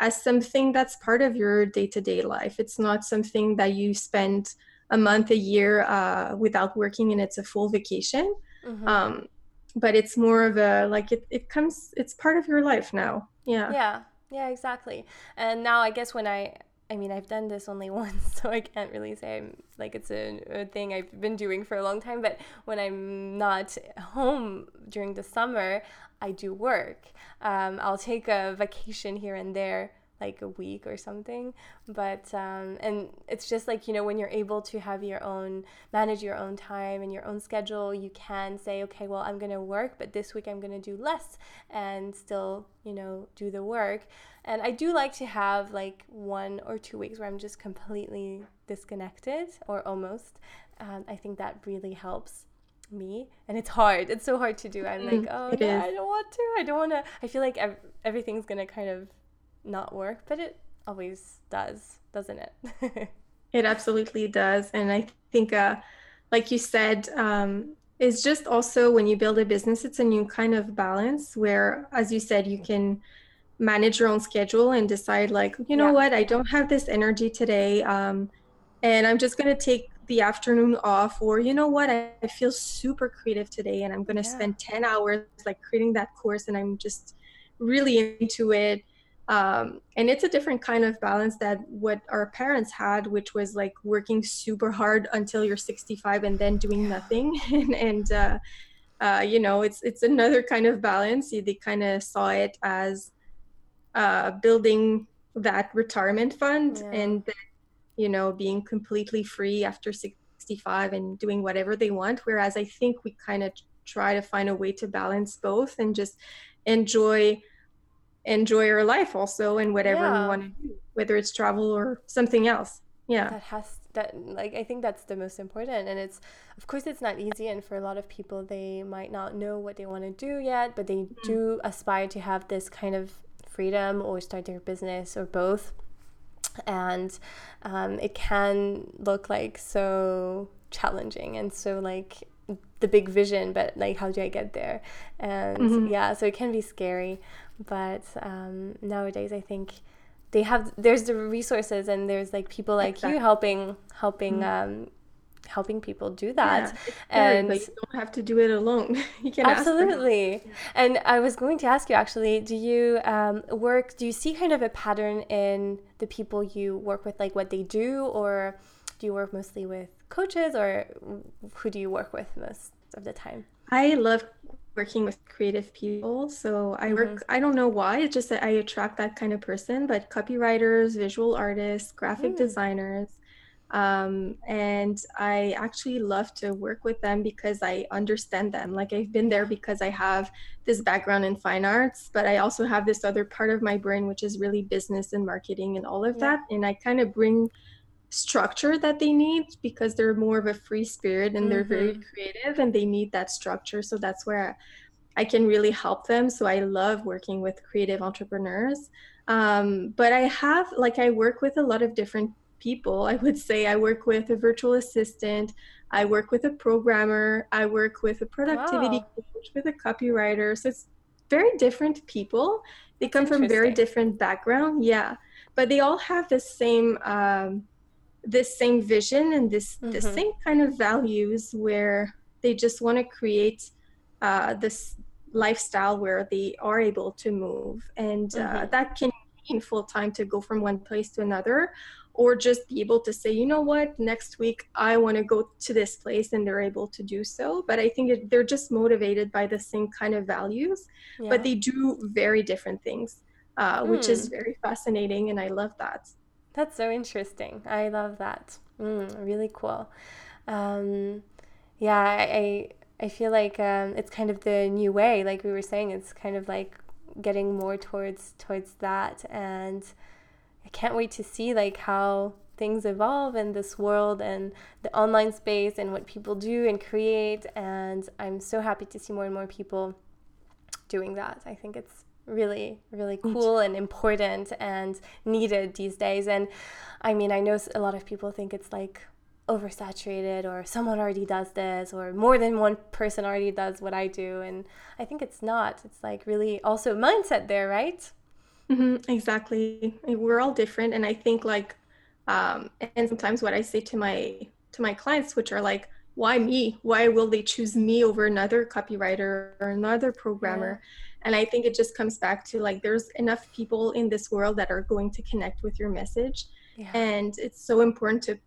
as something that's part of your day-to-day life. It's not something that you spend a month, a year uh, without working and it's a full vacation. Mm-hmm. Um, but it's more of a like it, it comes it's part of your life now. Yeah. Yeah. Yeah, exactly. And now I guess when I I mean, I've done this only once, so I can't really say I'm like it's a, a, thing I've been doing for a long time. But when I'm not home during the summer, I do work. Um, I'll take a vacation here and there, like a week or something. But um, and it's just like you know when you're able to have your own manage your own time and your own schedule you can say okay well i'm going to work but this week i'm going to do less and still you know do the work. And i do like to have like one or two weeks where i'm just completely disconnected or almost. Um, i think that really helps me. And it's hard. It's so hard to do. I'm like oh yeah, i don't want to. I don't want to i feel like ev- everything's gonna kind of not work, but it always does, doesn't it? it absolutely does. And I think, uh, like you said, um, it's just also when you build a business, it's a new kind of balance where, as you said, you can manage your own schedule and decide, like, you know yeah. what, I don't have this energy today. Um, and I'm just going to take the afternoon off. Or, you know what, I, I feel super creative today and I'm going to yeah. spend 10 hours like creating that course and I'm just really into it um, and it's a different kind of balance that what our parents had which was like working super hard until you're 65 and then doing nothing. And, and uh, uh, you know it's it's another kind of balance. They kind of saw it as uh, building that retirement fund yeah. and then, you know being completely free after 65 and doing whatever they want. Whereas i think we kind of try to find a way to balance both and just enjoy enjoy our life also and whatever yeah. we want to do whether it's travel or something else yeah that has that like i think that's the most important and it's of course it's not easy and for a lot of people they might not know what they want to do yet but they mm-hmm. do aspire to have this kind of freedom or start their business or both and um, it can look like so challenging and so like the big vision but like how do i get there and mm-hmm. yeah so it can be scary but um, nowadays i think they have there's the resources and there's like people like exactly. you helping helping mm-hmm. um, helping people do that yeah, and but you don't have to do it alone you can absolutely and i was going to ask you actually do you um, work do you see kind of a pattern in the people you work with like what they do or do you work mostly with coaches or who do you work with most of the time i love working with creative people. So I work, mm-hmm. I don't know why, it's just that I attract that kind of person, but copywriters, visual artists, graphic mm. designers. Um, and I actually love to work with them because I understand them. Like I've been there because I have this background in fine arts, but I also have this other part of my brain, which is really business and marketing and all of yeah. that. And I kind of bring structure that they need because they're more of a free spirit and they're mm-hmm. very creative and they need that structure. So that's where I can really help them. So I love working with creative entrepreneurs. Um, but I have, like, I work with a lot of different people. I would say I work with a virtual assistant, I work with a programmer, I work with a productivity wow. coach, with a copywriter. So it's very different people. They That's come from very different background. Yeah. But they all have the same um, this same vision and this mm-hmm. the same kind of values where they just want to create uh, this lifestyle where they are able to move and uh, mm-hmm. that can mean full time to go from one place to another or just be able to say you know what next week i want to go to this place and they're able to do so but i think it, they're just motivated by the same kind of values yeah. but they do very different things uh, mm. which is hmm. very fascinating and i love that that's so interesting. I love that. Mm, really cool. Um, yeah, I I feel like um, it's kind of the new way. Like we were saying, it's kind of like getting more towards towards that, and I can't wait to see like how things evolve in this world and the online space and what people do and create. And I'm so happy to see more and more people doing that. I think it's really really cool and important and needed these days. And i mean i know a lot of people think it's like oversaturated or someone already does this or more than one person already does what i do. And i think it's not. It's like really also mindset there right? Mm-hmm, exactly. We're all different. And i think like um, and sometimes what i say to my to my clients which are like why me why will they choose me over another copywriter or another programmer yeah and i think it just comes back to like there's enough people in this world that are going to connect with your message yeah. and it's so important to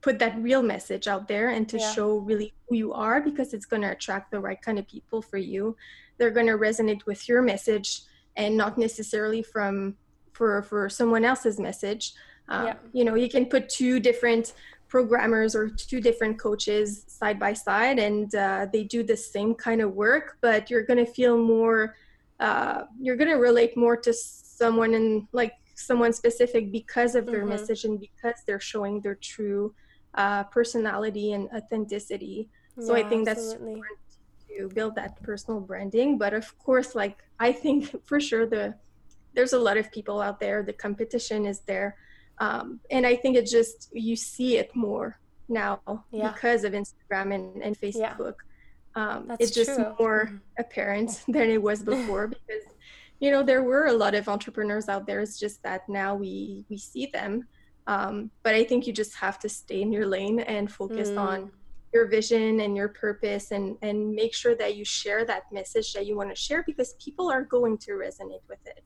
put that real message out there and to yeah. show really who you are because it's going to attract the right kind of people for you they're going to resonate with your message and not necessarily from for for someone else's message um, yeah. you know you can put two different programmers or two different coaches side by side and uh, they do the same kind of work but you're going to feel more uh, you're going to relate more to someone and like someone specific because of their mm-hmm. message and because they're showing their true uh, personality and authenticity. So yeah, I think that's important to build that personal branding. But of course, like I think for sure the there's a lot of people out there. The competition is there, um, and I think it just you see it more now yeah. because of Instagram and, and Facebook. Yeah Um, it's just true. more mm-hmm. apparent than it was before because you know there were a lot of entrepreneurs out there. It's just that now we we see them. Um, but I think you just have to stay in your lane and focus mm. on your vision and your purpose and and make sure that you share that message that you want to share because people are going to resonate with it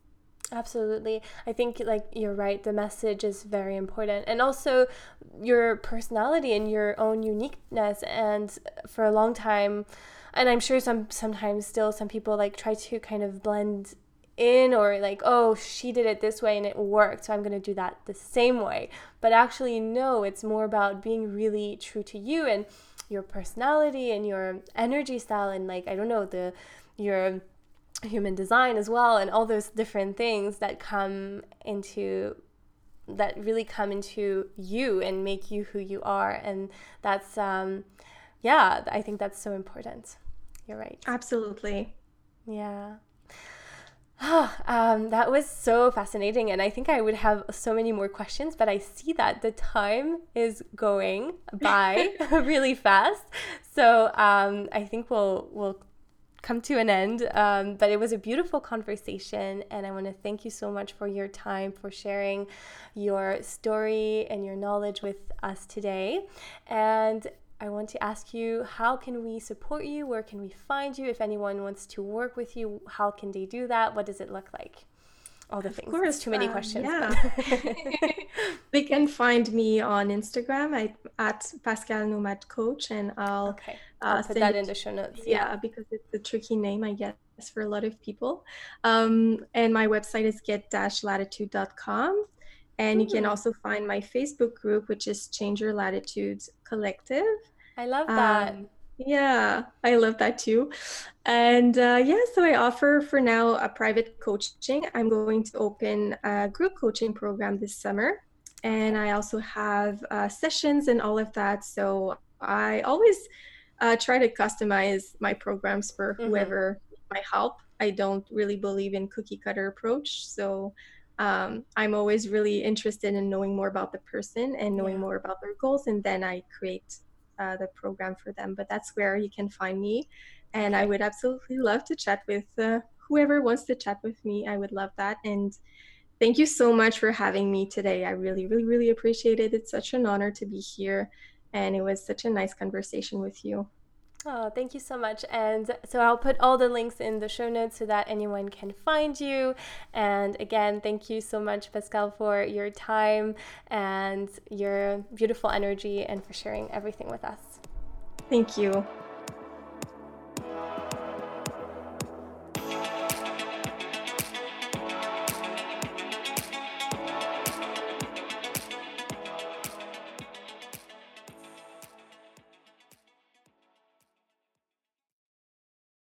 Absolutely. I think like you're right, the message is very important. And also your personality and your own uniqueness and for a long time and I'm sure some sometimes still some people like try to kind of blend in or like oh she did it this way and it worked so i'm going to do that the same way but actually no it's more about being really true to you and your personality and your energy style and like i don't know the your human design as well and all those different things that come into that really come into you and make you who you are and that's um yeah i think that's so important. You're right. Absolutely. Yeah. Oh, um, that was so fascinating, and I think I would have so many more questions, but I see that the time is going by really fast. So um, I think we'll we'll come to an end. Um, but it was a beautiful conversation, and I want to thank you so much for your time, for sharing your story and your knowledge with us today. And I want to ask you how can we support you? Where can we find you? If anyone wants to work with you, how can they do that? What does it look like? All the of things. Course, too many uh, questions. Yeah. they can find me on Instagram at, at Pascale Nomad Coach, and I'll, okay. I'll uh, put that in the show notes. Yeah. yeah, because it's a tricky name, I guess, for a lot of people. Um, and my website is get-latitude.com. And you can mm. also find my Facebook group, which is Change Your Latitudes Collective. I love that. Um, yeah, I love that too. And uh, yeah, so I offer for now a private coaching. I'm going to open a group coaching program this summer. And I also have uh, sessions and all of that. So I always uh, try to customize my programs for mm-hmm. whoever mm-hmm. might help. I don't really believe in cookie cutter approach. So um, I'm always really interested in knowing more about the person and knowing yeah. more about their goals. And then I create uh, the program for them. But that's where you can find me. And I would absolutely love to chat with uh, whoever wants to chat with me. I would love that. And thank you so much for having me today. I really, really, really appreciate it. It's such an honor to be here. And it was such a nice conversation with you. Oh, thank you so much. And so I'll put all the links in the show notes so that anyone can find you. And again, thank you so much, Pascale, for your time and your beautiful energy and for sharing everything with us. Thank you.